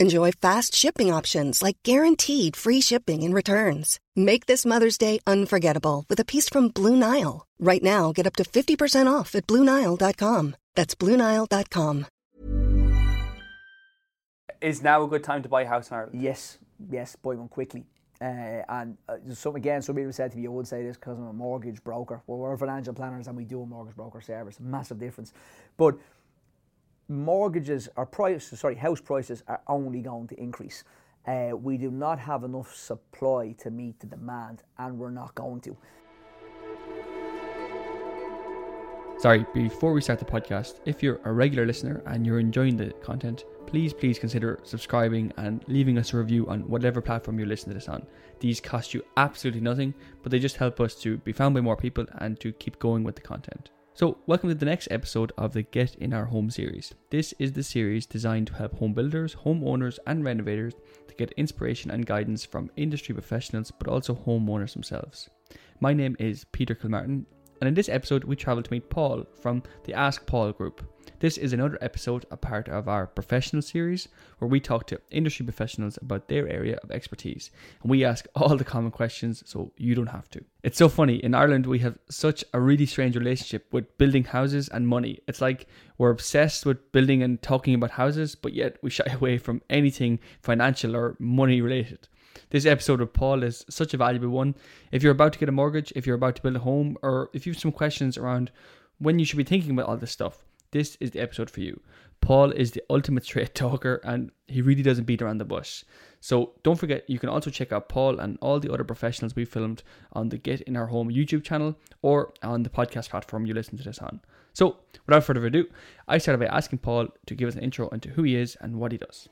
Enjoy fast shipping options like guaranteed free shipping and returns. Make this Mother's Day unforgettable with a piece from Blue Nile. Right now, get up to 50% off at BlueNile.com. That's BlueNile.com. Is now a good time to buy a house in Ireland? Yes, yes, buy one quickly. Uh, and uh, some again, some people said to me, "I would say this because I'm a mortgage broker." Well, we're financial planners and we do a mortgage broker service. Massive difference, but mortgages or prices, sorry, house prices are only going to increase. Uh, we do not have enough supply to meet the demand, and we're not going to. Sorry, before we start the podcast, if you're a regular listener and you're enjoying the content, please, please consider subscribing and leaving us a review on whatever platform you listen to this on. These cost you absolutely nothing, but they just help us to be found by more people and to keep going with the content. So, welcome to the next episode of the Get in Our Home series. This is the series designed to help home builders, homeowners, and renovators to get inspiration and guidance from industry professionals, but also homeowners themselves. My name is Peter Kilmartin, and in this episode, we travel to meet Paul from the Ask Paul group. This is another episode, a part of our professional series, where we talk to industry professionals about their area of expertise. And we ask all the common questions so you don't have to. It's so funny. In Ireland, we have such a really strange relationship with building houses and money. It's like we're obsessed with building and talking about houses, but yet we shy away from anything financial or money related. This episode with Paul is such a valuable one. If you're about to get a mortgage, if you're about to build a home, or if you have some questions around when you should be thinking about all this stuff, this is the episode for you. Paul is the ultimate straight talker and he really doesn't beat around the bush. So don't forget, you can also check out Paul and all the other professionals we filmed on the Get in Our Home YouTube channel or on the podcast platform you listen to this on. So without further ado, I started by asking Paul to give us an intro into who he is and what he does.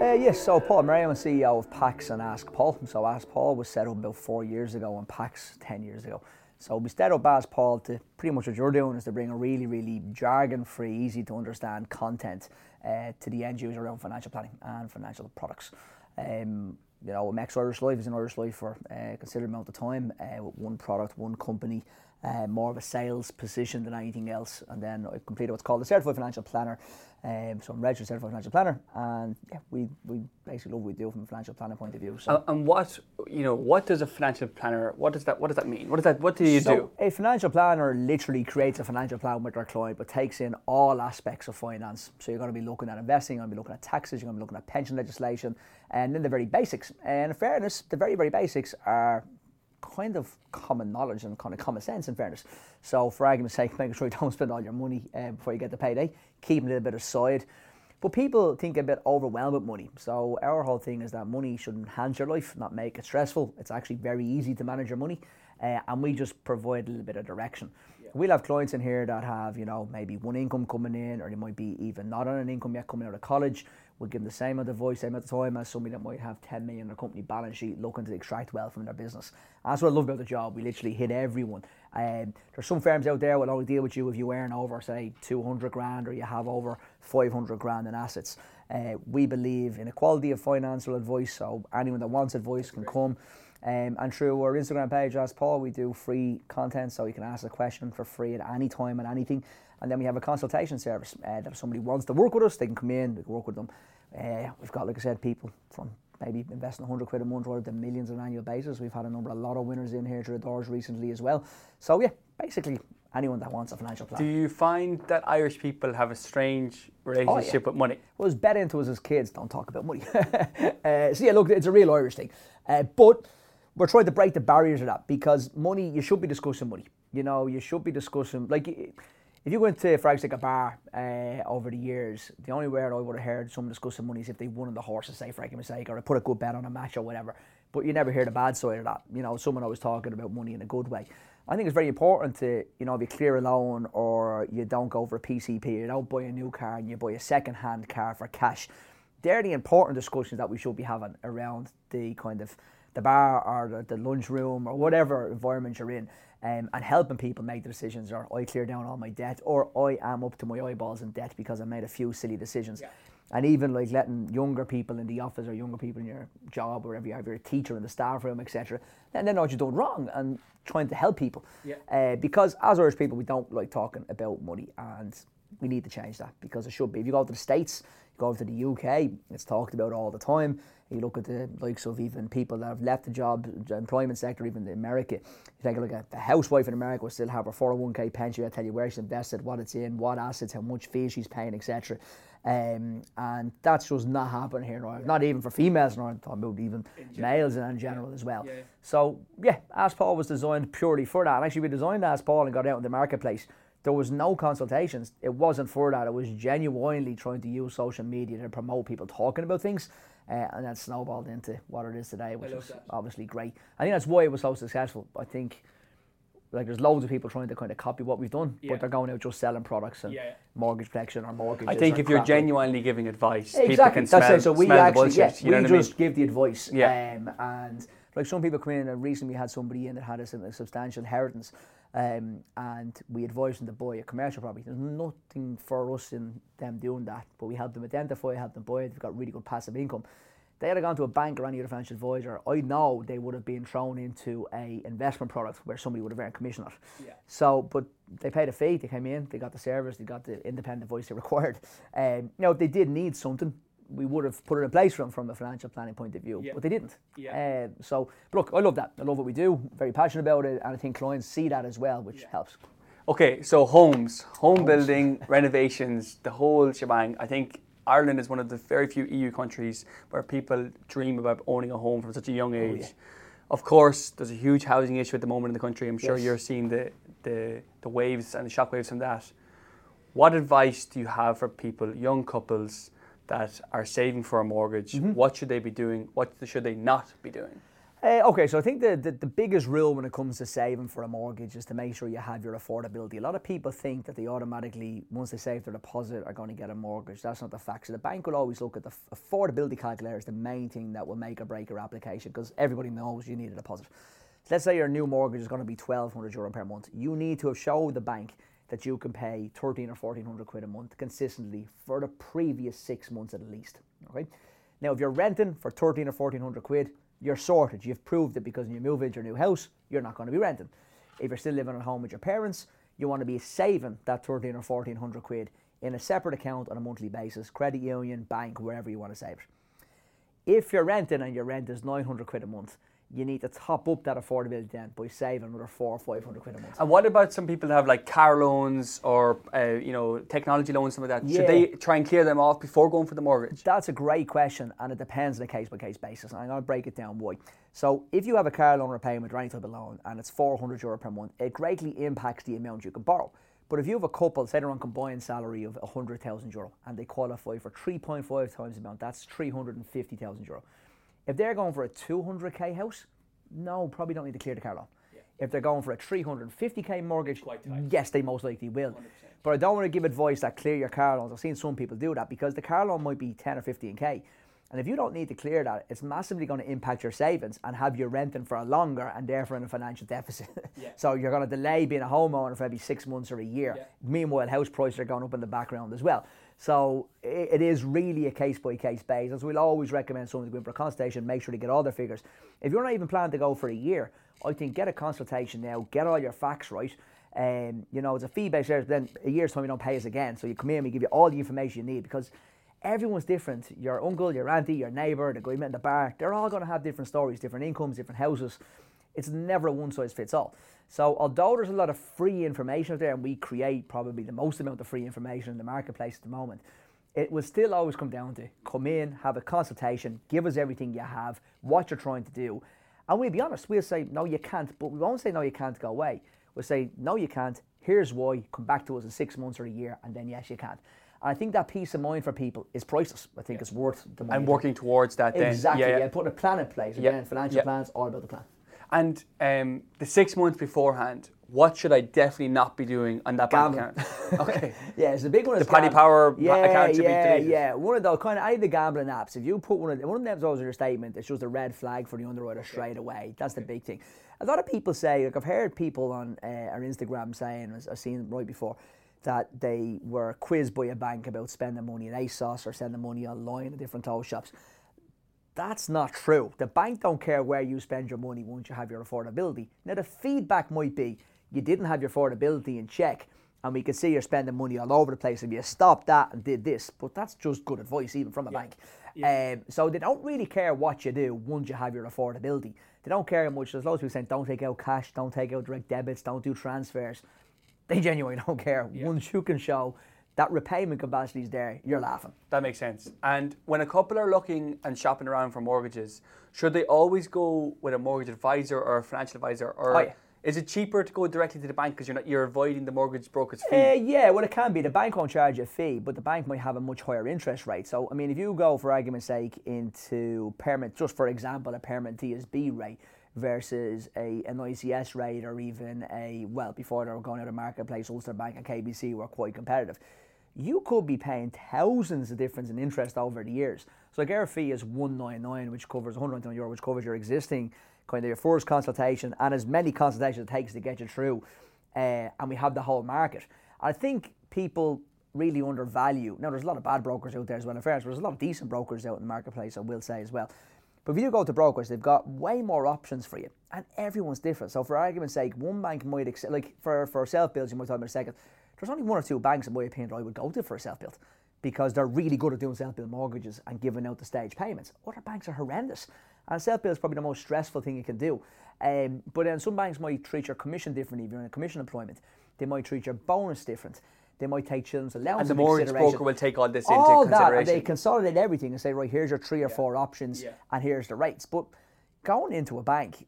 Uh, yes, so Paul Murray, I'm CEO of Pax and Ask Paul. So Ask Paul was set up about four years ago and Pax 10 years ago. So we set up Ask Paul to pretty much what you're doing is to bring a really, really jargon-free, easy to understand content uh, to the end user around financial planning and financial products. Um, you know, Max Irish Life is an Irish Life for a considerable amount of time, uh, with one product, one company, uh, more of a sales position than anything else. And then I completed what's called a Certified Financial Planner. Um, so I'm registered Certified Financial Planner, and yeah, we, we basically love what we do from a financial planner point of view. So. And, and what you know, what does a financial planner? What does that? What does that mean? What does that? What do you so do? A financial planner literally creates a financial plan with their client, but takes in all aspects of finance. So you're going to be looking at investing, you're going to be looking at taxes, you're going to be looking at pension legislation, and then the very basics. And in fairness, the very very basics are kind of common knowledge and kind of common sense in fairness. So for argument's sake, making sure you don't spend all your money uh, before you get the payday, keeping a little bit aside. But people think a bit overwhelmed with money. So our whole thing is that money should enhance your life, not make it stressful. It's actually very easy to manage your money, uh, and we just provide a little bit of direction. Yeah. We'll have clients in here that have, you know, maybe one income coming in, or they might be even not on an income yet coming out of college. We'll give them the same amount of voice, same amount of time as somebody that might have 10 million in their company balance sheet looking to extract wealth from their business. that's what I love about the job. We literally hit everyone. Um, there's some firms out there that will only deal with you if you earn over, say, 200 grand or you have over 500 grand in assets. Uh, we believe in equality of financial advice, so anyone that wants advice can come. Um, and through our Instagram page, Ask Paul, we do free content, so you can ask a question for free at any time and anything. And then we have a consultation service uh, that if somebody wants to work with us, they can come in, we can work with them. Uh, we've got, like I said, people from maybe investing 100 quid a month or the millions on an annual basis. We've had a number, a lot of winners in here through the doors recently as well. So yeah, basically anyone that wants a financial plan. Do you find that Irish people have a strange relationship oh, yeah. with money? Well, it's bet into us as kids, don't talk about money. uh, so yeah, look, it's a real Irish thing. Uh, but we're trying to break the barriers of that because money, you should be discussing money. You know, you should be discussing, like, if you go into, for example, a bar uh, over the years, the only word I would have heard someone discussing money is if they won on the horses, say, for argument's or they put a good bet on a match or whatever. But you never hear the bad side of that. You know, someone always talking about money in a good way. I think it's very important to, you know, if you clear a loan or you don't go for a PCP, you don't buy a new car and you buy a second hand car for cash. They're the important discussions that we should be having around the kind of the bar or the, the lunchroom or whatever environment you're in um, and helping people make the decisions or I clear down all my debt or I am up to my eyeballs in debt because I made a few silly decisions. Yeah. And even like letting younger people in the office or younger people in your job, or wherever you have, your teacher in the staff room, etc., then they know what you're doing wrong and trying to help people. Yeah. Uh, because as Irish people, we don't like talking about money and we need to change that because it should be. If you go to the States, you go to the UK, it's talked about all the time. You look at the likes of even people that have left the job, the employment sector, even in America. You take a look at the housewife in America will still have her 401k pension. I tell you where she's invested, what it's in, what assets, how much fees she's paying, etc. Um, and that's just not happening here in Ireland. Not even for females in Ireland, talking about even in males in general yeah. as well. Yeah. So yeah, Ask Paul was designed purely for that. And actually, we designed Ask Paul and got out in the marketplace there was no consultations. It wasn't for that. It was genuinely trying to use social media to promote people talking about things. Uh, and that snowballed into what it is today, which is that. obviously great. I think that's why it was so successful. I think like there's loads of people trying to kind of copy what we've done, yeah. but they're going out just selling products and yeah. mortgage protection or mortgages. I think if you're genuinely giving advice, exactly. people can That's smell, it. So we actually, yeah, you we just I mean? give the advice. Yeah. Um, and like some people come in and recently we had somebody in that had a, a substantial inheritance um, and we advised them to buy a commercial property. There's nothing for us in them doing that, but we helped them identify, help them buy it. They've got really good passive income. They had gone to a bank or any other financial advisor. I know they would have been thrown into a investment product where somebody would have earned commission on it. Yeah. So, but they paid a fee. They came in. They got the service. They got the independent advice they required. Um, you know, if they did need something, we would have put it in place for them from a financial planning point of view, yeah. but they didn't. Yeah. Uh, so, look, I love that. I love what we do. Very passionate about it, and I think clients see that as well, which yeah. helps. Okay, so homes, home homes. building, renovations, the whole shebang. I think Ireland is one of the very few EU countries where people dream about owning a home from such a young age. Oh, yeah. Of course, there's a huge housing issue at the moment in the country. I'm sure yes. you're seeing the, the, the waves and the shockwaves from that. What advice do you have for people, young couples, that are saving for a mortgage, mm-hmm. what should they be doing? What should they not be doing? Uh, okay, so I think the, the, the, biggest rule when it comes to saving for a mortgage is to make sure you have your affordability. A lot of people think that they automatically, once they save their deposit, are going to get a mortgage. That's not the fact. So the bank will always look at the affordability calculator as the main thing that will make or break your application because everybody knows you need a deposit. So let's say your new mortgage is going to be 1,200 euro per month. You need to have showed the bank that you can pay 13 or 1400 quid a month consistently for the previous six months at least. Okay. Now, if you're renting for 13 or 1400 quid, you're sorted. You've proved it because when you move into your new house, you're not going to be renting. If you're still living at home with your parents, you want to be saving that 13 or 1400 quid in a separate account on a monthly basis, credit union, bank, wherever you want to save it. If you're renting and your rent is 900 quid a month, you need to top up that affordability then by saving another four or five hundred quid a month. And what about some people that have like car loans or uh, you know technology loans, some of that? Yeah. Should they try and clear them off before going for the mortgage? That's a great question, and it depends on a case by case basis. And I'm going to break it down why. So if you have a car loan repayment or any type of loan, and it's 400 euro per month, it greatly impacts the amount you can borrow. But if you have a couple, say they're on combined salary of 100,000 euro, and they qualify for 3.5 times the amount, that's 350,000 euro if they're going for a 200k house, no, probably don't need to clear the car loan. Yeah. If they're going for a 350k mortgage, yes, they most likely will. 100%. But I don't want to give advice that clear your car loans. I've seen some people do that because the car loan might be 10 or 15k. And if you don't need to clear that, it's massively going to impact your savings and have you renting for a longer and therefore in a financial deficit. Yeah. so you're going to delay being a homeowner for maybe six months or a year. Yeah. Meanwhile, house prices are going up in the background as well. So it is really a case by case basis. As we'll always recommend someone to go in for a consultation, make sure they get all their figures. If you're not even planning to go for a year, I think get a consultation now, get all your facts right. And um, you know, it's a fee based service, then a year's time you don't pay us again. So you come in, we give you all the information you need because everyone's different. Your uncle, your auntie, your neighbour, the guy you met in the bar, they're all going to have different stories, different incomes, different houses. It's never a one size fits all. So, although there's a lot of free information out there, and we create probably the most amount of free information in the marketplace at the moment, it will still always come down to come in, have a consultation, give us everything you have, what you're trying to do. And we'll be honest, we'll say, no, you can't, but we won't say, no, you can't go away. We'll say, no, you can't. Here's why. Come back to us in six months or a year, and then yes, you can. And I think that peace of mind for people is priceless. I think it's worth the money. And working towards that then. Exactly. Yeah, Yeah, yeah. putting a plan in place. Yeah, Again, financial yeah. plans all about the plan. And um, the six months beforehand, what should I definitely not be doing on that bank account? Okay. Yeah, it's a big one. The Paddy Power yeah, account should be yeah, deleted. Yeah, one of those kind of any of the gambling apps. If you put one of the, one of them those in your statement, it's shows a red flag for the underwriter straight away. That's the big thing. A lot of people say, like I've heard people on uh, our Instagram saying, as I've seen right before, that they were quizzed by a bank about spending money at ASOS or sending money online at different toll shops. That's not true. The bank don't care where you spend your money once you have your affordability. Now the feedback might be you didn't have your affordability in check and we can see you're spending money all over the place if you stopped that and did this. But that's just good advice even from a bank. Um, so they don't really care what you do once you have your affordability. They don't care much. There's loads of people saying don't take out cash, don't take out direct debits, don't do transfers. They genuinely don't care. Once you can show that repayment capacity is there, you're laughing. That makes sense. And when a couple are looking and shopping around for mortgages, should they always go with a mortgage advisor or a financial advisor, or Oh, yeah. is it cheaper to go directly to the bank because you're not you're avoiding the mortgage broker's fee? Uh, yeah, well, it can be. The bank won't charge you a fee, but the bank might have a much higher interest rate. So, I mean, if you go, for argument's sake, into permanent, just for example, a permanent TSB rate versus a an ICS rate or even a, well, before they were going out of the marketplace, Ulster Bank and KBC were quite competitive. You could be paying thousands of difference in interest over the years. So, like our fee is 199, which covers 199 euro, which covers your existing kind of your first consultation and as many consultations it takes to get you through. Uh, and we have the whole market. I think people really undervalue. Now, there's a lot of bad brokers out there as well, in fairness, but there's a lot of decent brokers out in the marketplace, I will say as well. But if you go to brokers, they've got way more options for you, and everyone's different. So, for argument's sake, one bank might accept, like for, for self builds, you might talk about a second, there's only one or two banks, in my opinion, that I would go to for a self build because they're really good at doing self build mortgages and giving out the stage payments. Other banks are horrendous. And self build is probably the most stressful thing you can do. Um, but then some banks might treat your commission differently if you're in a commission employment. They might treat your bonus different. They might take children's allowance and the mortgage consideration. broker will take all this into all that, and they consolidate everything and say, right, here's your three or four options, and here's the rates. But going into a bank,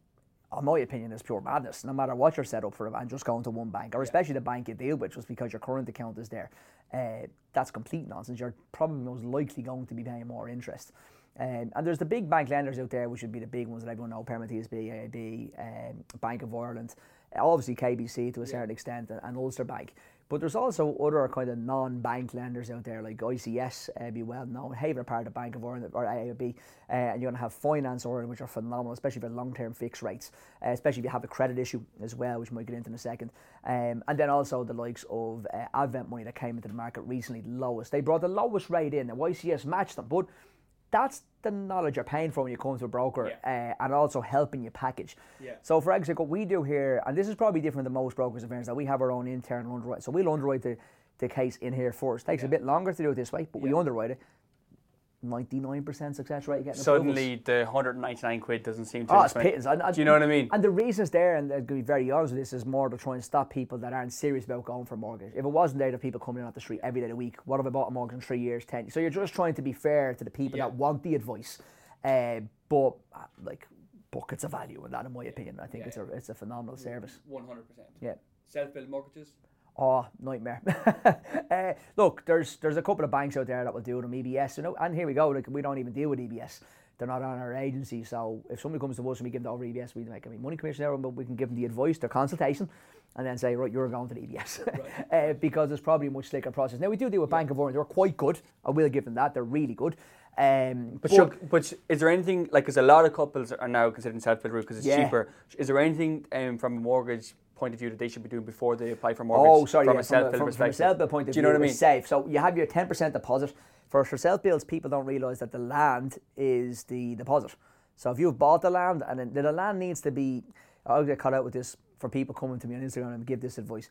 in my opinion, is pure madness. No matter what you're set up for, and just going to one bank, or especially the bank you deal with, just because your current account is there, uh, that's complete nonsense. You're probably most likely going to be paying more interest. Um, and there's the big bank lenders out there, which would be the big ones that everyone know: Permanent TSB, AIB, um, Bank of Ireland, uh, obviously KBC to a certain extent, and, and Ulster Bank. But there's also other kind of non-bank lenders out there, like ICS, uh, be well known, Haven part of Bank of Ireland or AIB, uh, and you're going to have Finance Ireland, which are phenomenal, especially for long-term fixed rates, uh, especially if you have a credit issue as well, which we might get into in a second. Um, and then also the likes of uh, Avant Money that came into the market recently, lowest. They brought the lowest rate in, and ICS matched them, but that's the knowledge you're paying for when you come to a broker uh, and also helping you package. So, for example, what we do here, and this is probably different than most brokers' affairs, that we have our own internal underwrite. So, we'll underwrite the, the case in here first. Takes a bit longer to do it this way, but we underwrite it. 99% success rate getting approvals. Suddenly, the 199 quid doesn't seem to. Oh, it's explain- pittance. And, and- Do you know what I mean? And the reasons there, and I'm going to be very honest with this, is more to try and stop people that aren't serious about going for a mortgage. If it wasn't there, the people coming in off the street every day of the week, what have I bought a mortgage in three years, ten? So you're just trying to be fair to the people that want the advice, uh, but uh, like buckets of value in that, in my opinion. I think it's a it's a phenomenal service. 100%. Yeah. Self build mortgages? Oh, nightmare. uh, look, there's there's a couple of banks out there that will do them, EBS, you know, and here we go. Like we don't even deal with EBS. They're not on our agency, so if somebody comes to us and we give them over EBS, we make mean money commission there, but we can give them the advice, their consultation, and then say, right, you're going to the EBS, uh, because it's probably a much slicker process. Now we do deal with Bank of Ireland; they're quite good. I will give them that; they're really good. Um, But, sure, but is there anything like? Because a lot of couples are now considering self-build route because it's Yeah. cheaper. Is there anything um, from a mortgage point of view that they should be doing before they apply for mortgage? Oh, sorry, from yeah, a from, a, from, from a self-build point of Do you view, know what I mean? safe. So you have your 10% deposit. For, for self-builds, people don't realise that the land is the deposit. So if you've bought the land, and then the land needs to be, I'll get caught out with this for people coming to me on Instagram and give this advice.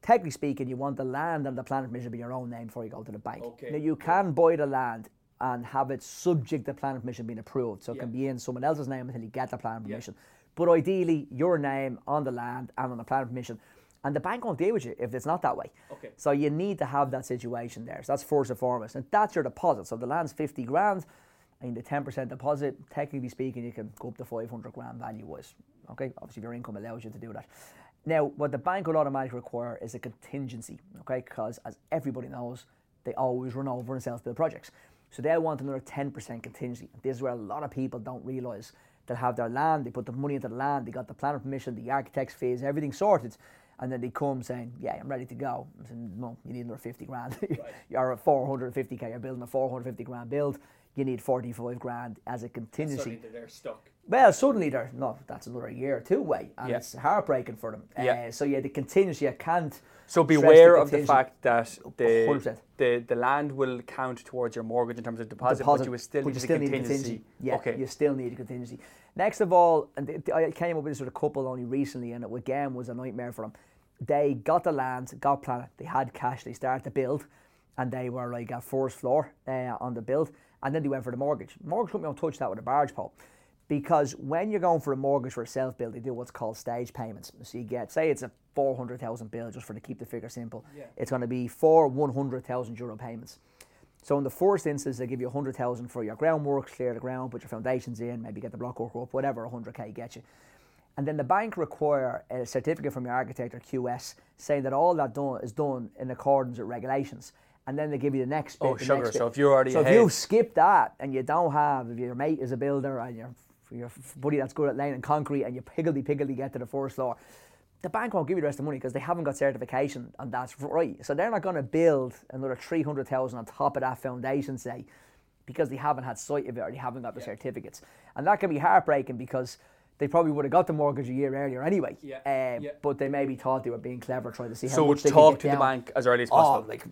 Technically speaking, you want the land and the planning permission to be your own name before you go to the bank. Okay. Now you can buy the land and have it subject to planning permission being approved. So it can be in someone else's name until you get the planning permission. But ideally, your name on the land and on the planning permission. And the bank won't deal with you if it's not that way. Okay. So you need to have that situation there. So that's first and foremost. And that's your deposit. So the land's 50 grand and the 10% deposit, technically speaking, you can go up to 500 grand value wise. Okay. Obviously, if your income allows you to do that. Now, what the bank will automatically require is a contingency, okay? Because as everybody knows, they always run over in self-build projects. So they want another 10% contingency. This is where a lot of people don't realise they have their land, they put the money into the land, they got the planning permission, the architect's fees, everything sorted. And then they come saying, yeah, I'm ready to go. I'm saying, no, you need another 50 grand. you're at 450k, you're building a 450 grand build. You need 45 grand as a contingency. they're stuck. Well, suddenly they're no. That's another year or two away, and Yeah. it's heartbreaking for them. Yeah. Uh, so yeah, the contingency I can't. So beware of the fact that the, 100%. the the land will count towards your mortgage in terms of deposit, deposit, but you still but need you a need a contingency. Yeah, okay. you still need a contingency. Next of all, and I came up with this with a couple only recently, and it again was a nightmare for them. They got the land, got planted, they had cash, they started to build, and they were like a first floor uh, on the build, and then they went for the mortgage. Mortgage company don't touch that with a barge pole. Because when you're going for a mortgage for a self build, they do what's called stage payments. So you get, say, it's a 400,000 bill, just for to keep the figure simple. Yeah. It's going to be four 100,000 euro payments. So in the first instance, they give you 100,000 for your groundwork, clear the ground, put your foundations in, maybe get the block work up, whatever 100k get you. And then the bank require a certificate from your architect or QS saying that all that done is done in accordance with regulations. And then they give you the next bit. Oh, the sugar. So if you're already so if you skip that and you don't have, if your mate is a builder and your your buddy that's good at laying in concrete and you piggledy piggledy get to the first floor, the bank won't give you the rest of the money because they haven't got certification and that's right. So they're not going to build another 300,000 on top of that foundation, say, because they haven't had sight of it or they haven't got the certificates. And that can be heartbreaking because they probably would have got the mortgage a year earlier anyway. Yeah, Uh, yeah. But they maybe thought they were being clever trying to see how So much they could talk get to the bank as early as Oh, possible. like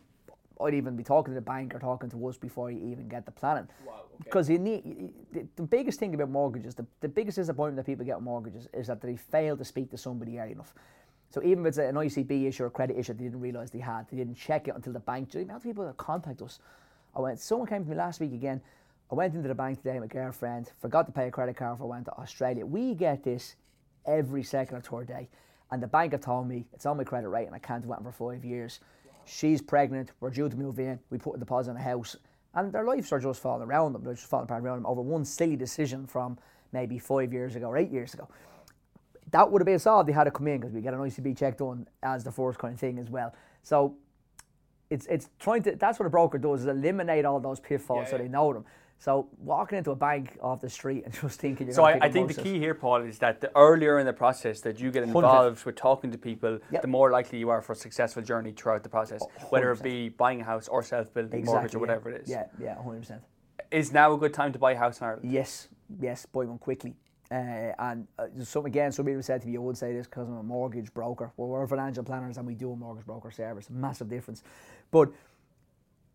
I'd even be talking to the bank or talking to us before you even get the planning. Because you need the, the biggest thing about mortgages, the, the biggest disappointment that people get with mortgages is that they fail to speak to somebody early enough. So even if it's an ICB issue or a credit issue they didn't realise they had, they didn't check it until the bank. Do you know how people that contact us? I went. Someone came to me last week again. I went into the bank today. With my girlfriend forgot to pay a credit card. For I went to Australia. We get this every second or third day, and the bank have told me it's on my credit rate and I can't wait for five years. She's pregnant. We're due to move in. We put a deposit on a house, and their lives are just falling around them. They're just falling apart around them over one silly decision from maybe five years ago or eight years ago that would have been solved. They had to come in because we get an ICB check done as the first kind of thing as well. So it's it's trying to. That's what a broker does is eliminate all those pitfalls so they know them. So walking into a bank off the street and just thinking you're So I, I think the key here, Paul, is that the earlier in the process that you get involved with talking to people, Yep. the more likely you are for a successful journey throughout the process, whether it be buying a house or self-building mortgage or yeah. whatever it is. Yeah, yeah, hundred percent. Is now a good time to buy a house in Ireland? Yes, yes, buy one quickly. Uh, and uh, some again, some people said to me, I would say this because I'm a mortgage broker. Well, we're financial planners and we do a mortgage broker service. Massive difference, but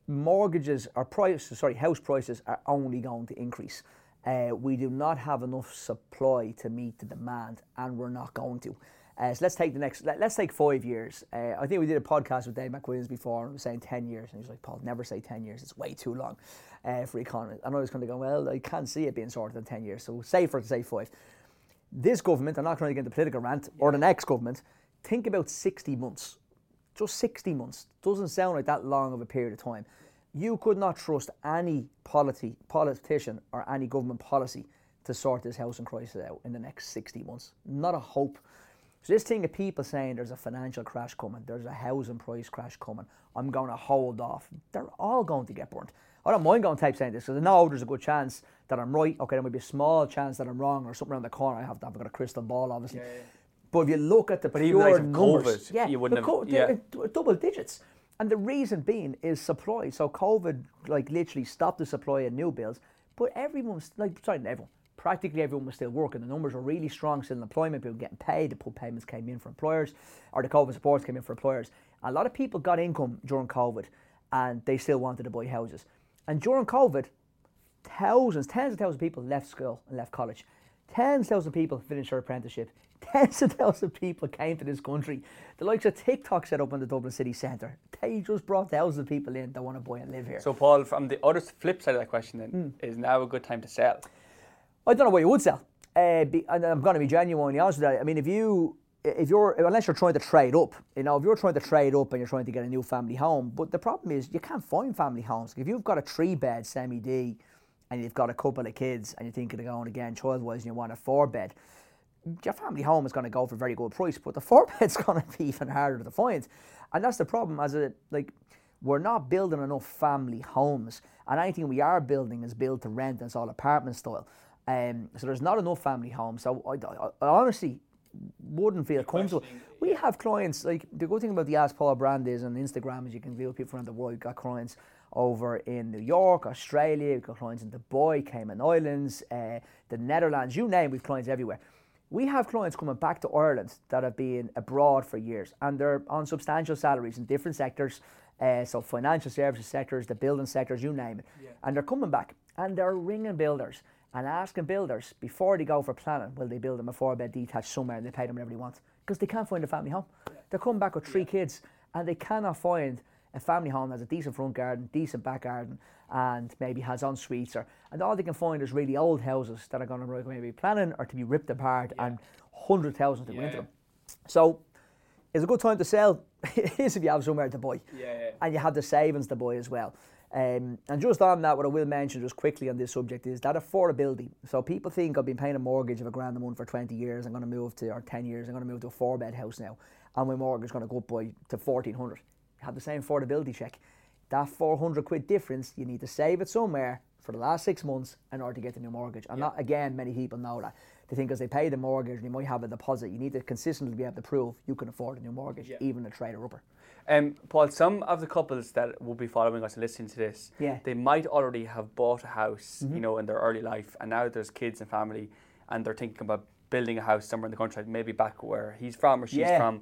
mortgages or prices, sorry, house prices are only going to increase. Uh, we do not have enough supply to meet the demand, and we're not going to. Uh, so let's take the next. Let, us take five years. Uh, I think we did a podcast with Dave McWilliams before, and was saying ten years, and he was like, "Paul, never say ten years. It's way too long uh, for economists." And I was kind of going, "Well, I can't see it being sorted in ten years, so say for to say five. This government, I'm not going to get into political rant, or the next government, think about sixty months just 60 months doesn't sound like that long of a period of time. You could not trust any polity, politician or any government policy to sort this housing crisis out in the next 60 months. Not a hope. So this thing of people saying there's a financial crash coming, there's a housing price crash coming, I'm going to hold off. They're all going to get burnt. I don't mind going type saying this because I know there's a good chance that I'm right. Okay, there might be a small chance that I'm wrong or something around the corner. I have to have got a crystal ball, obviously. But if you look at the But pure numbers, COVID, yeah, you wouldn't the have- yeah. Uh, double digits. And the reason being is supply. So COVID, like literally stopped the supply of new builds, but everyone's like sorry, not everyone, practically everyone was still working. The numbers were really strong, still in employment, people getting paid. The PUP payments came in for employers, or the COVID supports came in for employers. A lot of people got income during COVID, and they still wanted to buy houses. And during COVID, thousands, tens of thousands of people left school and left college. Tens of thousands of people finished their apprenticeship. Tens of thousands of people came to this country. The likes of TikTok set up in the Dublin city centre. They just brought thousands of people in that want to buy and live here. So, Paul, from the other flip side of that question, then, Hmm. is now a good time to sell? I don't know what you would sell. Uh, be, and I'm going to be genuinely honest with that. I mean, if you, if you're, unless you're trying to trade up, you know, if you're trying to trade up and you're trying to get a new family home, but the problem is you can't find family homes. If you've got a three bed semi D, and you've got a couple of kids, and you're thinking of going again child wise, and you want a four bed, your family home is going to go for a very good price, but the four bed's going to be even harder to find, and that's the problem. As a like, we're not building enough family homes, and anything we are building is built to rent, and it's all apartment style. Um, so there's not enough family homes. So I, I, I honestly wouldn't feel comfortable. We have clients like the good thing about the Ask Paul brand is on Instagram is you can view people around the world. We've got clients over in New York, Australia. We've got clients in Dubai, Cayman Islands, uh, the Netherlands. You name, we've clients everywhere. We have clients coming back to Ireland that have been abroad for years and they're on substantial salaries in different sectors. Uh, so financial services sectors, the building sectors, you name it. Yeah. And they're coming back and they're ringing builders and asking builders before they go for planning, will they build them a four bed detached somewhere and they pay them whatever they want? Because they can't find a family home. Yeah. They're coming back with three yeah. kids and they cannot find a family home that has a decent front garden, decent back garden, and maybe has en suites or and all they can find is really old houses that are going to maybe planning or to be ripped apart yeah. and hundred thousand to go into them. So it's a good time to sell. it is if you have somewhere to buy, and you have the savings to buy as well. Um, and just on that, what I will mention just quickly on this subject is that affordability. So people think I've been paying a mortgage of a grand a month for 20 years. I'm going to move to, or 10 years, I'm going to move to a four bed house now. And my mortgage is going to go up by to 1400 Have the same affordability check. That 400 quid difference, you need to save it somewhere for the last six months in order to get the new mortgage. And yeah. not, again, many people know that. They think as they pay the mortgage, you might have a deposit. You need to consistently be able to prove you can afford a new mortgage, yeah. even a trader upper. Um, Paul, some of the couples that will be following us and listening to this, yeah. they might already have bought a house, mm-hmm. you know, in their early life, and now there's kids and family, and they're thinking about building a house somewhere in the country, maybe back where he's from or she's yeah. from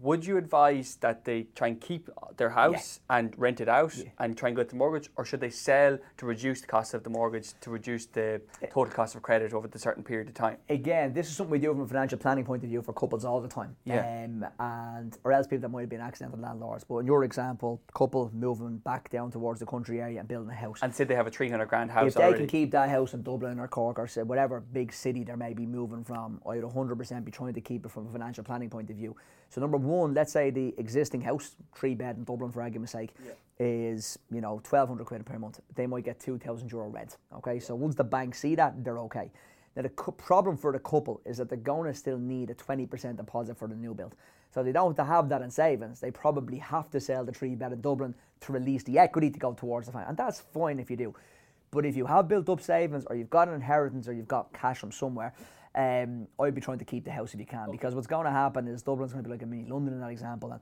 would you advise that they try and keep their house yeah. and rent it out yeah. and try and get the mortgage, or should they sell to reduce the cost of the mortgage to reduce the total cost of credit over the certain period of time? Again, this is something we do from a financial planning point of view for couples all the time. Yeah. Um, and or else people that might have been accidental landlords. But in your example, couple moving back down towards the country area and building a house. And say they have a three hundred grand house. If they already. can keep that house in Dublin or Cork or say whatever big city they may be moving from, I'd hundred percent be trying to keep it from a financial planning point of view. So number one, let's say the existing house, three bed in Dublin for argument's sake, yeah. is you know twelve hundred quid per month. They might get two thousand euro rent. Okay, so once the bank see that, they're okay. Now the cu- problem for the couple is that they're going to still need a twenty percent deposit for the new build. So they don't have to have that in savings. They probably have to sell the three bed in Dublin to release the equity to go towards the finance, and that's fine if you do. But if you have built up savings, or you've got an inheritance, or you've got cash from somewhere, um, I'd be trying to keep the house if you can, because what's going to happen is Dublin's going to be like a mini London in that example, and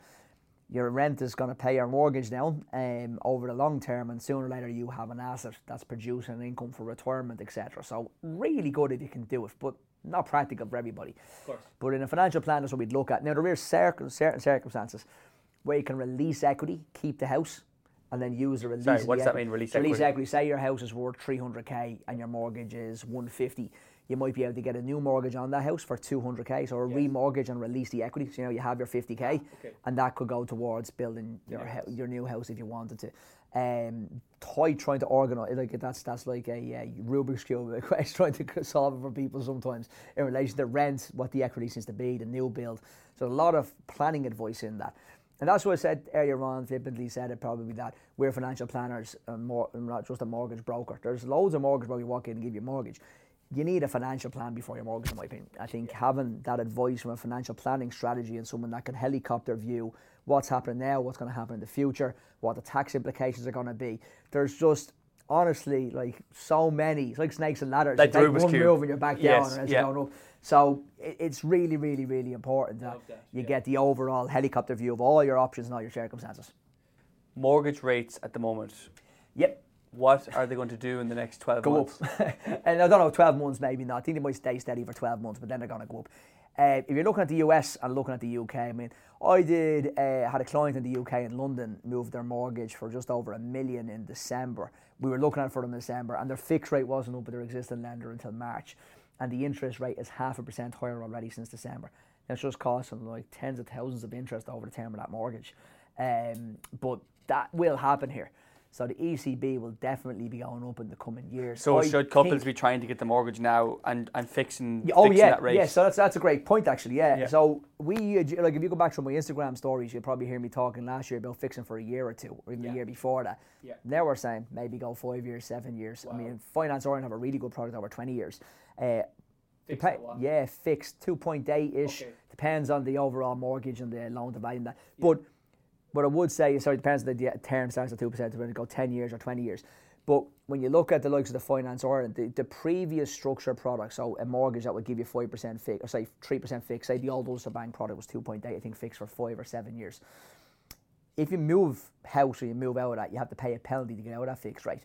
your rent is going to pay your mortgage down um, over the long term, and sooner or later you have an asset that's producing an income for retirement, etc. So really good if you can do it, but not practical for everybody. Of course. But in a financial plan, that's what we'd look at. Now there are certain circumstances where you can release equity, keep the house, and then use the release. Sorry, what does that mean? Release, release equity? equity. Say your house is worth 300k and your mortgage is 150 you might be able to get a new mortgage on that house for 200k, so a yes. remortgage and release the equity. So you know you have your 50k, ah, okay. and that could go towards building your yes. your new house if you wanted to. Um, toy trying to organise like that's that's like a, a Rubik's cube trying to solve it for people sometimes in relation to rent, what the equity seems to be, the new build. So a lot of planning advice in that. And that's what I said earlier on, flippantly said it probably that we're financial planners and more, not just a mortgage broker. There's loads of mortgage brokers walk in and give you a mortgage you need a financial plan before your mortgage, in my opinion. I think having that advice from a financial planning strategy and someone that can helicopter view what's happening now, what's going to happen in the future, what the tax implications are going to be. There's just honestly like so many. It's like snakes and ladders. Like you one cube. move and you're back yes, down, yeah. going up. So it, it's really, really, really important that, that you yeah. get the overall helicopter view of all your options and all your circumstances. Mortgage rates at the moment. Yep what are they going to do in the next 12 go months? up. and I don't know, 12 months maybe not. I think they might stay steady for 12 months, but then they're going to go up. Uh, if you're looking at the US and looking at the UK, I mean, I did uh, had a client in the UK in London move their mortgage for just over a million in December. We were looking at it for them in December, and their fixed rate wasn't up with their existing lender until March, and the interest rate is half a percent higher already since December. That's just costing like tens of thousands of interest over the term of that mortgage. Um, but that will happen here. So the ECB will definitely be going up in the coming years. So I should couples be trying to get the mortgage now and, and fixing, oh, fixing yeah, that rate? Yeah, so that's, that's a great point actually, yeah. yeah. So we, like if you go back to my Instagram stories, you'll probably hear me talking last year about fixing for a year or two, or even yeah. the year before that. Yeah. Now we're saying maybe go five years, seven years. Wow. I mean, Finance Ireland have a really good product over 20 years. Uh, yeah, fixed two point eight ish. Okay. Depends on the overall mortgage and the loan to value and that. But what I would say, sorry, depends on the term starts at two percent. Whether it go ten years or twenty years. But when you look at the likes of the finance Ireland, the, the previous structured product, so a mortgage that would give you five percent fixed, or say three percent fixed, say the old Ulster Bank product was two point eight, I think fixed for five or seven years. If you move house or you move out of that, you have to pay a penalty to get out of that fixed rate.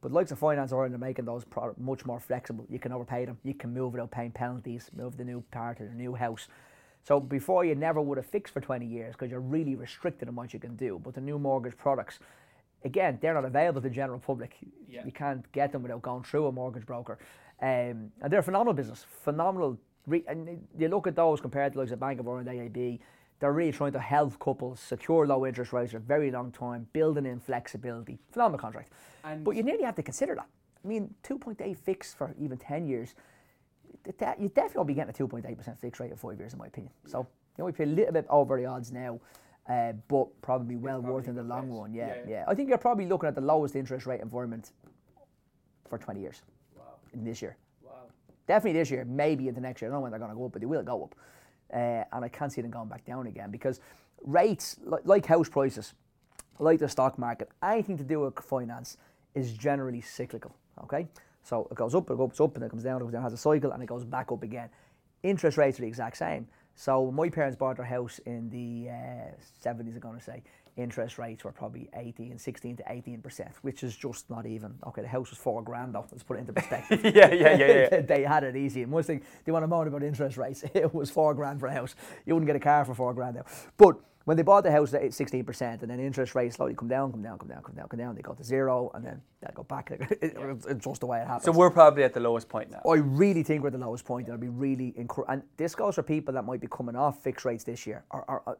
But likes of finance Ireland are making those products much more flexible. You can overpay them. You can move without paying penalties. Move the new part to the new house. So before you never would have fixed for 20 years because you're really restricted in what you can do. But the new mortgage products, again, they're not available to the general public. Yeah. You can't get them without going through a mortgage broker. Um, and they're a phenomenal business, phenomenal. Re- and you look at those compared to like the Bank of Ireland, AIB, they're really trying to help couples secure low interest rates for a very long time, building in flexibility. Phenomenal contract. And- but you nearly have to consider that. I mean, 2.8 fixed for even 10 years you definitely won't be getting a 2.8% fixed rate in five years, in my opinion. So you might be a little bit over the odds now, uh, but probably well worth in the long run. Yeah, Yeah, yeah, yeah. I think you're probably looking at the lowest interest rate environment for 20 years Wow. in this year. Wow. Definitely this year, maybe into next year. I don't know when they're going to go up, but they will go up. Uh, and I can't see them going back down again because rates, li- like house prices, like the stock market, anything to do with finance is generally cyclical. Okay, so it goes up, it goes up, and it comes down, it comes down, has a cycle, and it goes back up again. Interest rates are the exact same. So my parents bought their house in the uh, 70s, I'm going to say, interest rates were probably 18, 16 to 18 percent, which is just not even. Okay, the house was four grand though. Let's put it into perspective. Yeah, yeah, yeah, yeah. they had it easy. And one thing they want to moan about interest rates, it was four grand for a house. You wouldn't get a car for four grand now. But when they bought the house at 16%, and then interest rates slowly come down, come down, come down, come down, come down, they go to zero, and then that go back. It's just the way it happens. So we're probably at the lowest point now. I really think we're at the lowest point. It'll be really and this goes for people that might be coming off fixed rates this year. Or, or, or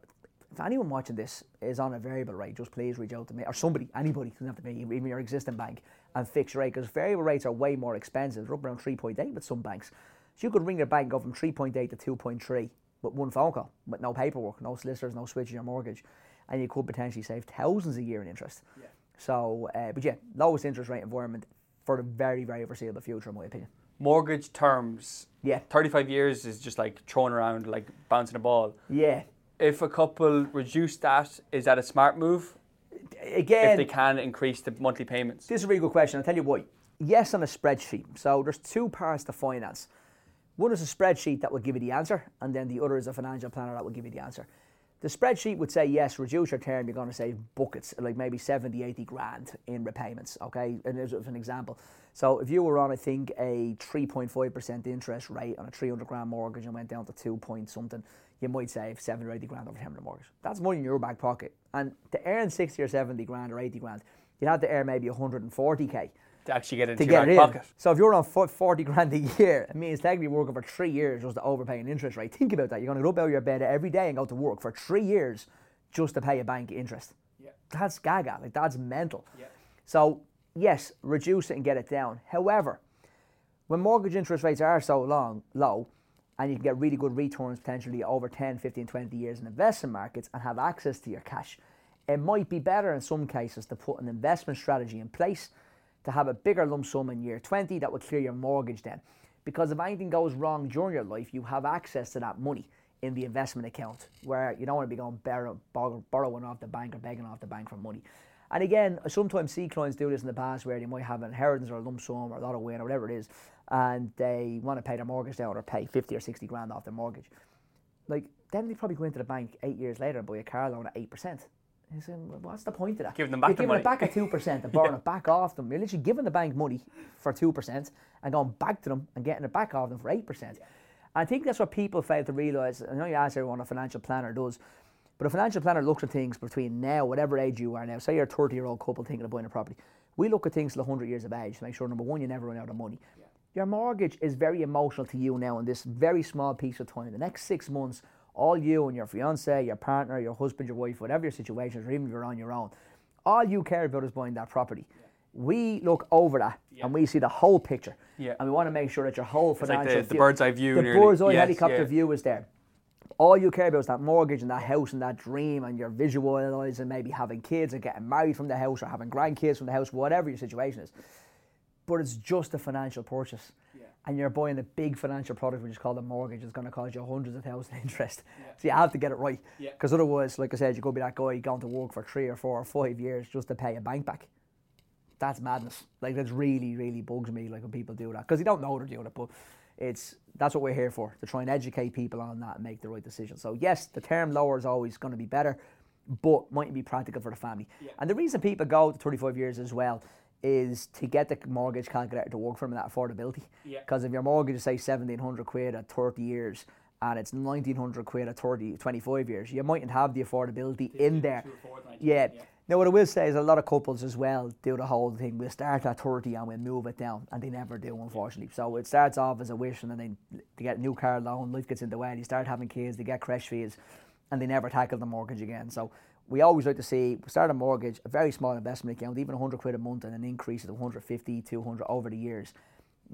if anyone watching this is on a variable rate, just please reach out to me or somebody, anybody, doesn't have to be even your existing bank and fixed rate because variable rates are way more expensive. They're up around three point eight with some banks. So you could ring your bank, go from three point eight to two point three with one phone call, with no paperwork, no solicitors, no switching your mortgage, and you could potentially save thousands a year in interest. So, uh, but yeah, lowest interest rate environment for the very, very foreseeable future, in my opinion. Mortgage terms. Yeah. 35 years is just like throwing around, like bouncing a ball. Yeah. If a couple reduce that, is that a smart move? Again, if they can increase the monthly payments. This is a really good question. I'll tell you why. Yes, on a spreadsheet. So there's two parts to finance. One is a spreadsheet that will give you the answer, and then the other is a financial planner that will give you the answer. The spreadsheet would say, yes, reduce your term, you're going to save buckets, like maybe 70, 80 grand in repayments, okay? And as an example. So if you were on, I think, a 3.5% interest rate on a 300 grand mortgage and went down to 2 point something, you might save 70 or 80 grand over term of mortgage. That's money in your back pocket. And to earn 60 or 70 grand or 80 grand, you'd have to earn maybe 140k To actually get into to your get back it in. pocket. So if you're on fo- 40 grand a year, it means technically working for three years just to overpay an interest rate. Think about that. You're going to up out of your bed every day and go to work for three years just to pay a bank interest. Yeah. That's gaga. Like that's mental. Yeah. So yes, reduce it and get it down. However, when mortgage interest rates are so long low and you can get really good returns potentially over 10 15 20 years in investment markets and have access to your cash it might be better in some cases to put an investment strategy in place to have a bigger lump sum in year 20 that will clear your mortgage then because if anything goes wrong during your life you have access to that money in the investment account where you don't want to be going borrow, borrow, borrowing off the bank or begging off the bank for money and again, I sometimes see clients do this in the past where they might have an inheritance or a lump sum or a lot of win or whatever it is, and they want to pay their mortgage down or pay 50 or 60 grand off their mortgage. Like, then they probably go into the bank eight years later and buy a car loan at 8%. You say, well, what's the point of that? Giving them back You're the giving money. it back at 2% and borrowing it back off them. You're literally giving the bank money for 2% and going back to them and getting it back off them for 8%. I think that's what people fail to realise. I know you ask everyone a financial planner does, but a financial planner looks at things between now, whatever age you are now. Say you're a 30 year old couple thinking of buying a property. We look at things till 100 years of age to make sure, number one, you never run out of money. Your mortgage is very emotional to you now in this very small piece of time. The next six months, all you and your fiance, your partner, your husband, your wife, whatever your situation is, or even if you're on your own, all you care about is buying that property. We look over that and we see the whole picture. Yeah. And we want to make sure that your whole like the- financial the bird's eye view the nearly. bird's eye Yes, helicopter yeah. view is there all you care about is that mortgage and that house and that dream and you're visualizing maybe having kids or getting married from the house or having grandkids from the house, whatever your situation is. But it's just a financial purchase. And you're buying a big financial product which is called a mortgage, it's going to cost you hundreds of thousands of interest. So you have to get it right. Because otherwise, like I said, you could be that guy going to work for three or four or five years just to pay a bank back. That's madness. Like that's really, really bugs me. Like when people do that because you don't know they're doing it, but it's that's what we're here for to try and educate people on that and make the right decision. So yes, the term lower is always going to be better, but might be practical for the family. And the reason people go to 35 years as well is to get the mortgage calculator to work for them in that affordability. Because if your mortgage is say 1700 quid at 30 years and it's 1900 quid at 30, 25 years, you mightn't have the affordability in there. Yeah. Now, what I will say is a lot of couples as well do the whole thing. We'll start at 30 and we'll move it down, and they never do, unfortunately. So it starts off as a wish, and then they, they get a new car loan, life gets in the way, and you start having kids, they get crèche fees, and they never tackle the mortgage again. So we always like to see we start a mortgage, a very small investment account, even 100 quid a month, and an increase of 150, 200 over the years.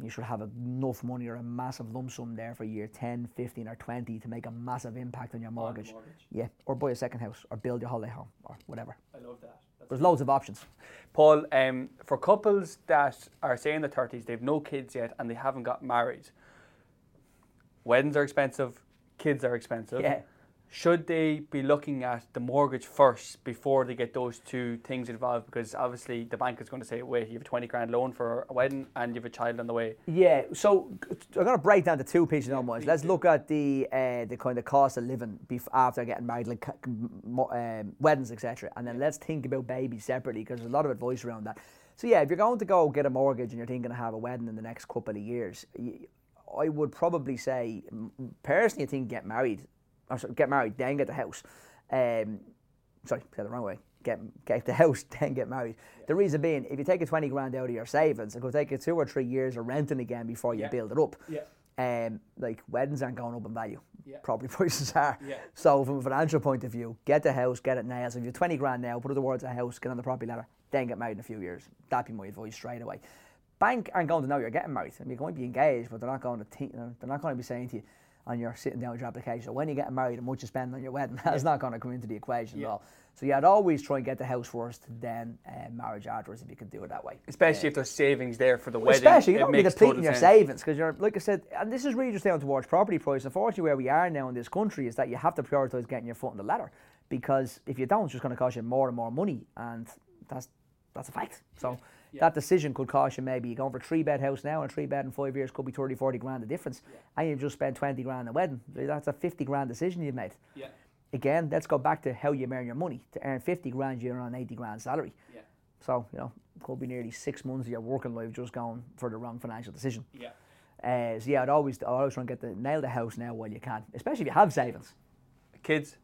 You should have enough money or a massive lump sum there for year 10, 15, or 20 to make a massive impact on your mortgage. Yeah, or buy a second house, or build your holiday home, or whatever. I love that. There's loads of options. Paul, um, for couples that are say in their thirties, they've no kids yet, and they haven't got married. Weddings are expensive, kids are expensive. Yeah. Should they be looking at the mortgage first before they get those two things involved? Because obviously the bank is going to say, "Wait, you have a twenty grand loan for a wedding, and you have a child on the way." Yeah, so I'm going to break down the two pieces on one. Let's look at the uh, the kind of cost of living bef- after getting married, like um, weddings, etc. And then let's think about babies separately because there's a lot of advice around that. So yeah, if you're going to go get a mortgage and you're thinking to have a wedding in the next couple of years, I would probably say, personally, I think get married, or sorry, get married, then get the house. Um, sorry, said the wrong way. Get get the house, then get married. The reason being, if you take a twenty grand out of your savings, it could take you two or three years of renting again before you build it up. Yeah. Um, like weddings aren't going up in value. Yeah. Property prices are. Yeah. So from a financial point of view, get the house, get it now. So if you're twenty grand now, put it towards a house, get on the property ladder, then get married in a few years. That'd be my advice straight away. Bank aren't going to know you're getting married. I mean, you're going to be engaged, but they're not going to think, they're not going to be saying to you, and you're sitting down with your application, when you're getting married, how much you spend on your wedding, that's not going to come into the equation at all. So yeah, I'd always try and get the house first, then uh, marriage afterwards, if you can do it that way. Especially if there's savings there for the wedding. Especially, you don't be depleting your sense. savings because you're, like I said, and this is really just down towards property price. Unfortunately, where we are now in this country is that you have to prioritise getting your foot on the ladder because if you don't, it's just going to cost you more and more money, and that's that's a fact. So that decision could cost you maybe you're going for a three bed house now, and a three bed in five years could be 30, 40 grand the difference, and you've just spent 20 grand on a wedding. That's a 50 grand decision you've made. Yeah. Again, let's go back to how you earn your money. To earn 50 grand, you're on 80 grand salary. Yeah. So, you know, could be nearly six months of your working life just going for the wrong financial decision. Yeah. Uh, so yeah, I'd always, I'd always try and get the nail the house now while you can, especially if you have savings. Kids.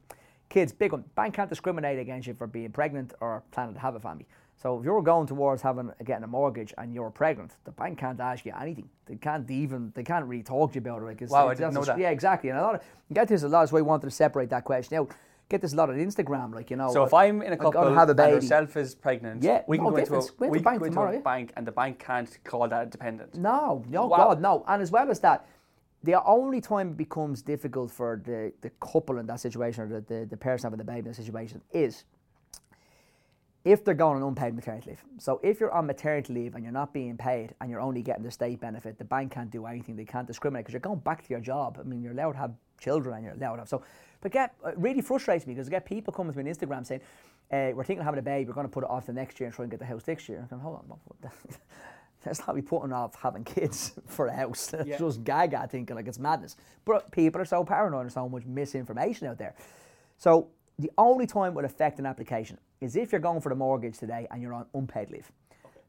Kids, big one. Bank can't discriminate against you for being pregnant or planning to have a family. So if you're going towards having getting a mortgage and you're pregnant, the bank can't ask you anything. They can't even they can't really talk to you about it. Like Wow, I didn't know that. Yeah, exactly. And a lot of get this a lot. Why I wanted to separate that question out. Get this a lot on Instagram, like you know. So if I'm in a couple gonna have a and baby, herself is pregnant, Yeah, we can oh, no go into a, into we bank go into tomorrow, a bank and the bank can't call that dependent. No, no, Wow. God, no. And as well as that, the only time it becomes difficult for the, the couple in that situation or the, the, the person having the baby in that situation is if they're going on unpaid maternity leave. So if you're on maternity leave and you're not being paid and you're only getting the state benefit, the bank can't do anything. They can't discriminate because you're going back to your job. I mean, you're allowed to have children and you're allowed to have. So, but get it really frustrates me because I get people coming to me on Instagram saying, uh, "We're thinking of having a baby. We're going to put it off the next year and try and get the house next year." I'm going, hold on, let's not be putting off having kids for a house. It's Yeah. just gaga thinking like it's madness. But people are so paranoid and so much misinformation out there. So the only time it will affect an application is if you're going for the mortgage today and you're on unpaid leave.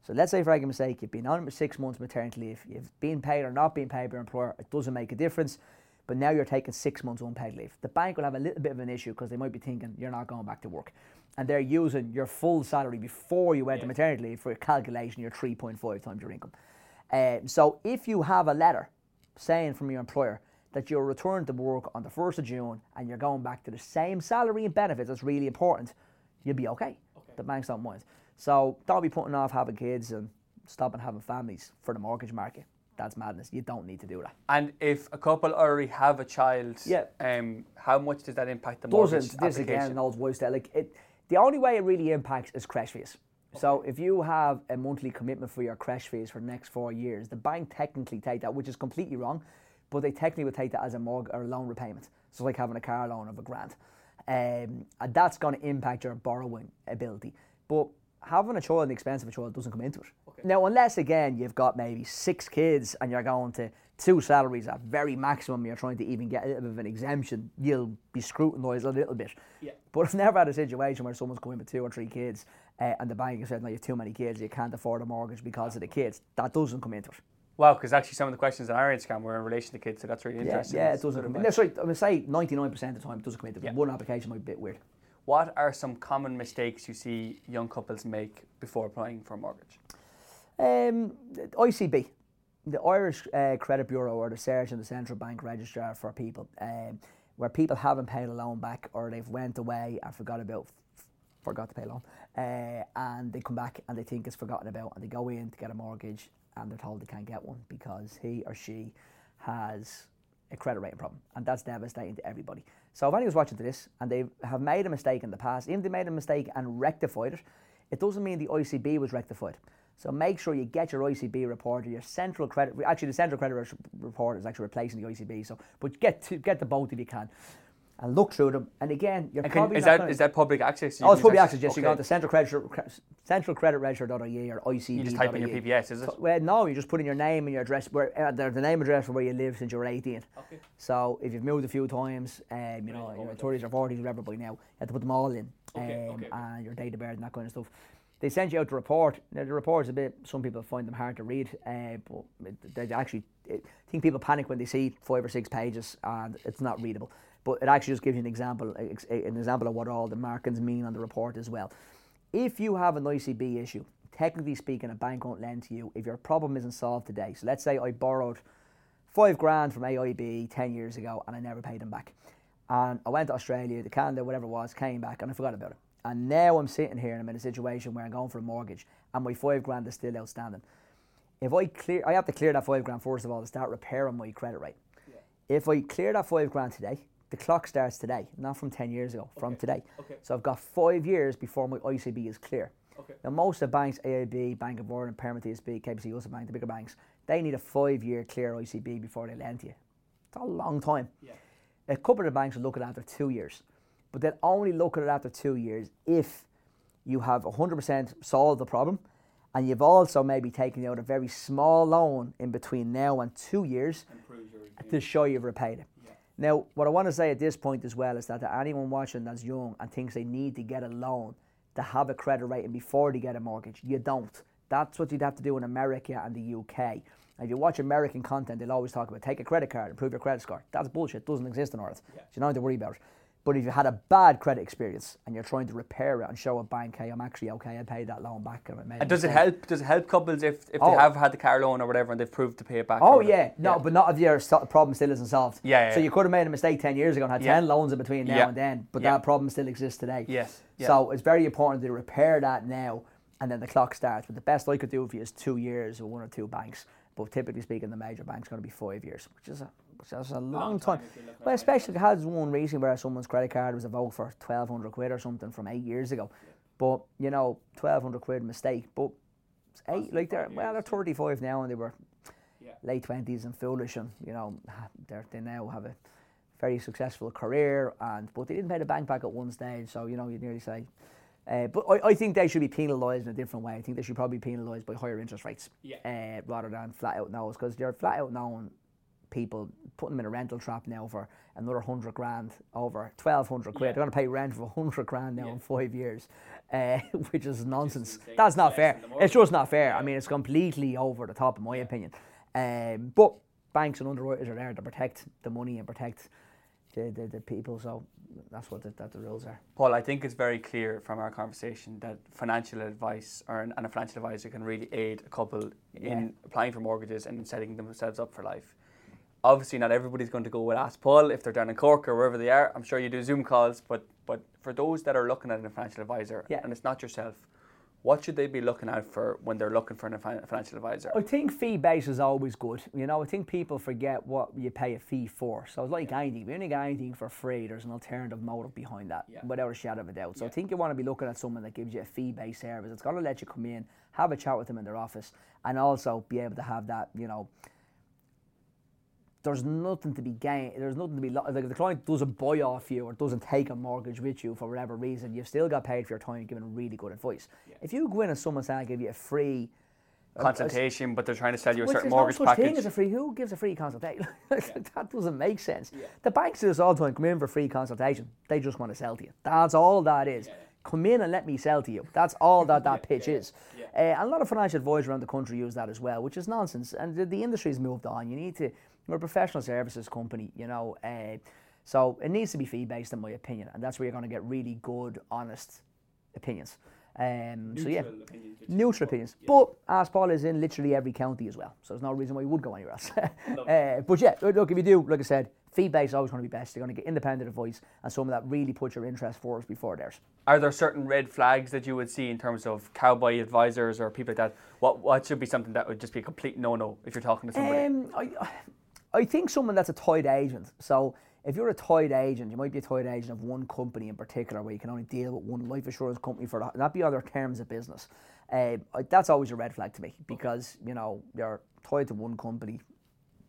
So let's say for argument's sake you've been on for six months maternity leave, you've been paid or not been paid by your employer, it doesn't make a difference. But now you're taking six months unpaid leave. The bank will have a little bit of an issue because they might be thinking you're not going back to work. And they're using your full salary before you went to maternity leave for a calculation, your 3.5 times your income. Um, so if you have a letter saying from your employer that you're returning to work on the 1st of June and you're going back to the same salary and benefits, that's really important, you'll be okay. The banks don't mind. So don't be putting off having kids and stopping having families for the mortgage market. That's madness. You don't need to do that. And if a couple already have a child, Yeah. um, how much does that impact the mortgage Doesn't this application? again knows voice that like it the only way it really impacts is crèche fees. So if you have a monthly commitment for your crèche fees for the next four years, the bank technically take that, which is completely wrong, but they technically would take that as a mortgage or a loan repayment. So it's like having a car loan of a grand. Um, and that's going to impact your borrowing ability. But having a child and the expense of a child doesn't come into it. Now, unless again you've got maybe six kids and you're going to two salaries at very maximum, you're trying to even get a little bit of an exemption, you'll be scrutinised a little bit. Yeah. But I've never had a situation where someone's in with two or three kids uh, and the bank has said, no, you have too many kids, you can't afford a mortgage because of the kids. That doesn't come into it. Wow, because actually some of the questions on our Instagram were in relation to kids, so that's really interesting. yeah, it doesn't come in. No, sorry, I'm going to say 99% of the time it doesn't come into. Yeah. One application might be a bit weird. What are some common mistakes you see young couples make before applying for a mortgage? Um, ICB, the Irish uh, Credit Bureau, or the Search and the Central Bank Registrar for people, um, where people haven't paid a loan back or they've went away and forgot about, forgot to pay a loan, uh, and they come back and they think it's forgotten about, and they go in to get a mortgage and they're told they can't get one because he or she has a credit rating problem, and that's devastating to everybody. So if anyone's watching this and they have made a mistake in the past, even if they made a mistake and rectified it, it doesn't mean the ICB was rectified. So make sure you get your ICB report or your central credit. Actually, the central credit Re- report is actually replacing the ICB. So, but get to, get the both if you can, and look through them. And again, you're And can, probably is not that is that public access? You Oh, it's public access-. Yes, you okay. go to central credit central credit register.ie or ICB. You just type in your PPS, is it? Well, no, you just put in your name and your address, where uh, the, the name address for where you live since you're 18. Okay. So if you've moved a few times, um, you know, in your 30s or 40s, whatever by now, you have to put them all in, Okay, um, okay, okay. and your date of birth and that kind of stuff. They send you out the report. Now, the report's a bit. Some people find them hard to read, uh, but they actually. I think people panic when they see five or six pages and it's not readable. But it actually just gives you an example, an example of what all the markings mean on the report as well. If you have an ICB issue, technically speaking, a bank won't lend to you if your problem isn't solved today. So let's say I borrowed five grand from AIB 10 years ago and I never paid them back. And I went to Australia, to Canada, whatever it was, came back and I forgot about it. And now I'm sitting here and I'm in a situation where I'm going for a mortgage and my five grand is still outstanding. If I clear, I have to clear that five grand first of all to start repairing my credit rate. If I clear that five grand today, the clock starts today, not from 10 years ago, from today. Okay. So I've got five years before my ICB is clear. Okay. Now, most of the banks, AIB, Bank of Ireland, Permanent TSB, KBC, Ulster Bank, the bigger banks, they need a five year clear ICB before they lend to you. It's a long time. A couple of banks will look at it after two years, but they'll only look at it after two years if you have 100% solved the problem and you've also maybe taken out a very small loan in between now and two years to show you've repaid it. Now, what I want to say at this point as well is that to anyone watching that's young and thinks they need to get a loan to have a credit rating before they get a mortgage, you don't. That's what you'd have to do in America and the UK. If you watch American content, they'll always talk about take a credit card, improve your credit score. That's bullshit. doesn't exist in Ireland. So you don't have to worry about it. But if you had a bad credit experience and you're trying to repair it and show a bank, hey, I'm actually okay, I paid that loan back. And, I made a And does it mistake." help? Does it help couples if, if Oh. they have had the car loan or whatever and they've proved to pay it back? Oh yeah, no, but not if your problem still isn't solved. Yeah, yeah, So you could have made a mistake ten years ago and had Yeah. ten loans in between now Yeah. and then, but Yeah. that problem still exists today. Yes, yeah. So it's very important to repair that now, and then the clock starts. But the best I could do for you is two years with one or two banks. But typically speaking, the major bank's going to be five years, which is a is a long, time. Well, especially I had one recently where someone's credit card was about for twelve hundred quid or something from eight years ago. But you know, twelve hundred quid mistake. But it's eight, like they're well, they're thirty five now, and they were late twenties and foolish, and you know, they they now have a very successful career, and but they didn't pay the bank back at one stage, so you know, you'd nearly say. Uh, but I, I think they should be penalised in a different way. I think they should probably be penalised by higher interest rates uh, rather than flat out no's because they're flat out knowing people putting them in a rental trap now for another hundred grand over twelve hundred quid. They're going to pay rent for hundred grand now in five years, uh, which is nonsense. That's not fair. It's just not fair. I mean, it's completely over the top, in my opinion. Um, but banks and underwriters are there to protect the money and protect the, the, the people. So that's what the, that the rules are. Paul, I think it's very clear from our conversation that financial advice or an, and a financial advisor can really aid a couple in applying for mortgages and setting themselves up for life. Obviously, not everybody's going to go with Ask Paul if they're down in Cork or wherever they are. I'm sure you do Zoom calls, but but for those that are looking at a financial advisor Yeah. and it's not yourself, what should they be looking out for when they're looking for a financial advisor? I think fee base is always good. You know, I think people forget what you pay a fee for. So it's like anything. If you only get anything for free, there's an alternative motive behind that, yeah. without a shadow of a doubt. So I think you want to be looking at someone that gives you a fee based service. It's going to let you come in, have a chat with them in their office, and also be able to have that, you know, there's nothing to be gained. There's nothing to be like if the client doesn't buy off you or doesn't take a mortgage with you for whatever reason. You've still got paid for your time giving really good advice. If you go in and someone saying I give you a free Consultation, but they're trying to sell you a certain mortgage no such package. thing as a free. Who gives a free consultation? that doesn't make sense. The banks do this all the time. Come in for free consultation. They just want to sell to you. That's all that is. Come in and let me sell to you. That's all that that pitch is. Uh, a lot of financial advisors around the country use that as well, which is nonsense. And the, the industry's moved on. You need to. We're a professional services company, you know. Uh, so it needs to be fee based, in my opinion, and that's where you're going to get really good, honest opinions. Um, so yeah, neutral opinions. But Ask Paul is in literally every county as well, so there's no reason why you would go anywhere else. uh, but yeah, look, if you do, like I said, fee based is always going to be best. You're going to get independent advice and someone that really puts your interest first before theirs. Are there certain red flags that you would see in terms of cowboy advisors or people like that? What what should be something that would just be a complete no no if you're talking to somebody? Um, I, I think someone that's a tied agent. So if you're a tied agent, you might be a tied agent of one company in particular where you can only deal with one life insurance company for that, be other terms of business. Uh, that's always a red flag to me because you know you're tied to one company.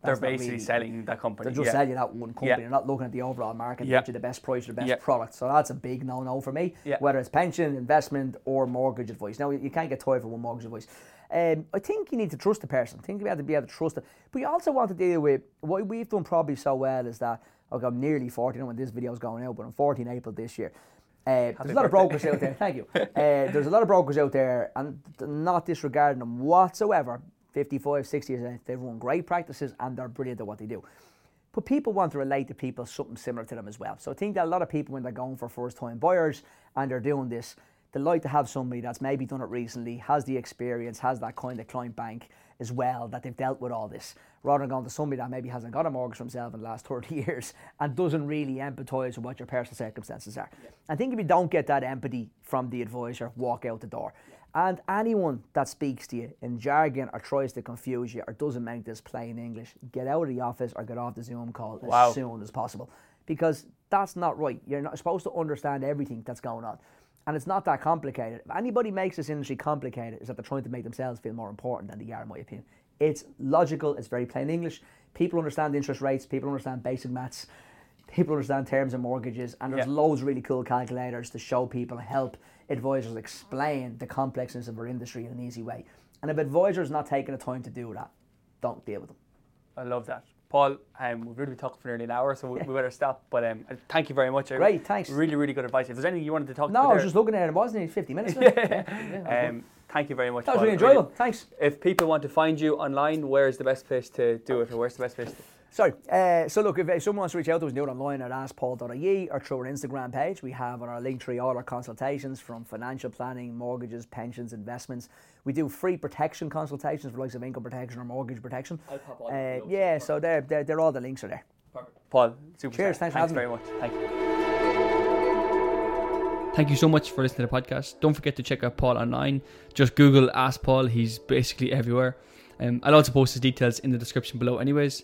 they're basically really- selling that company. They're just yeah. selling that one company. Yeah. They're not looking at the overall market to Yeah. get you the best price or the best Yeah. product. So that's a big no-no for me. Yeah. Whether it's pension, investment, or mortgage advice. Now you can't get tied for one mortgage advice. Um, I think you need to trust the person. I think you have to be able to trust it. But you also want to deal with what we've done probably so well is that okay, I'm nearly 40. I know when this video is going out, but I'm 40 in April this year. Uh, there's a lot of brokers out there. Thank you. Uh, there's a lot of brokers out there, and not disregarding them whatsoever. 55, 60 years old, they've run great practices and they're brilliant at what they do. But people want to relate to people something similar to them as well. So I think that a lot of people, when they're going for first time buyers and they're doing this, they like to have somebody that's maybe done it recently, has the experience, has that kind of client bank as well, that they've dealt with all this, rather than going to somebody that maybe hasn't got a mortgage for himself in the last 30 years and doesn't really empathise with what your personal circumstances are. I think if you don't get that empathy from the advisor, walk out the door. And anyone that speaks to you in jargon or tries to confuse you or doesn't make this plain English, get out of the office or get off the Zoom call Wow. as soon as possible. Because that's not right. You're not supposed to understand everything that's going on. And it's not that complicated. If anybody makes this industry complicated, is that they're trying to make themselves feel more important than they are, in my opinion. It's logical, it's very plain English. People understand interest rates, people understand basic maths, people understand terms and mortgages, and there's Yeah. loads of really cool calculators to show people, help advisors explain the complexness of our industry in an easy way. And if advisors not taking the time to do that, don't deal with them. I love that. Paul, um, we've really been talking for nearly an hour, so we, we better stop. But um, thank you very much. Great, thanks. Really, really good advice. If there's anything you wanted to talk No, about no, I was there, just looking at it, it wasn't even 50 minutes. yeah. um, thank you very much. That was Paul. really enjoyable. Thanks. If people want to find you online, where's the best place to do it, or where's the best place? To... Sorry. Uh, so look, if, if someone wants to reach out to us, do it online at askpaul.ie or through our Instagram page. We have on our Linktree all our consultations from financial planning, mortgages, pensions, investments. We do free protection consultations for likes of income protection or mortgage protection. Uh, yeah, so they're, they're, they're all the links are there. Paul, super. Cheers, thanks for having very me. much. Thank you. Thank you so much for listening to the podcast. Don't forget to check out Paul online. Just Google Ask Paul. He's basically everywhere. Um, I'll also post his details in the description below. Anyways,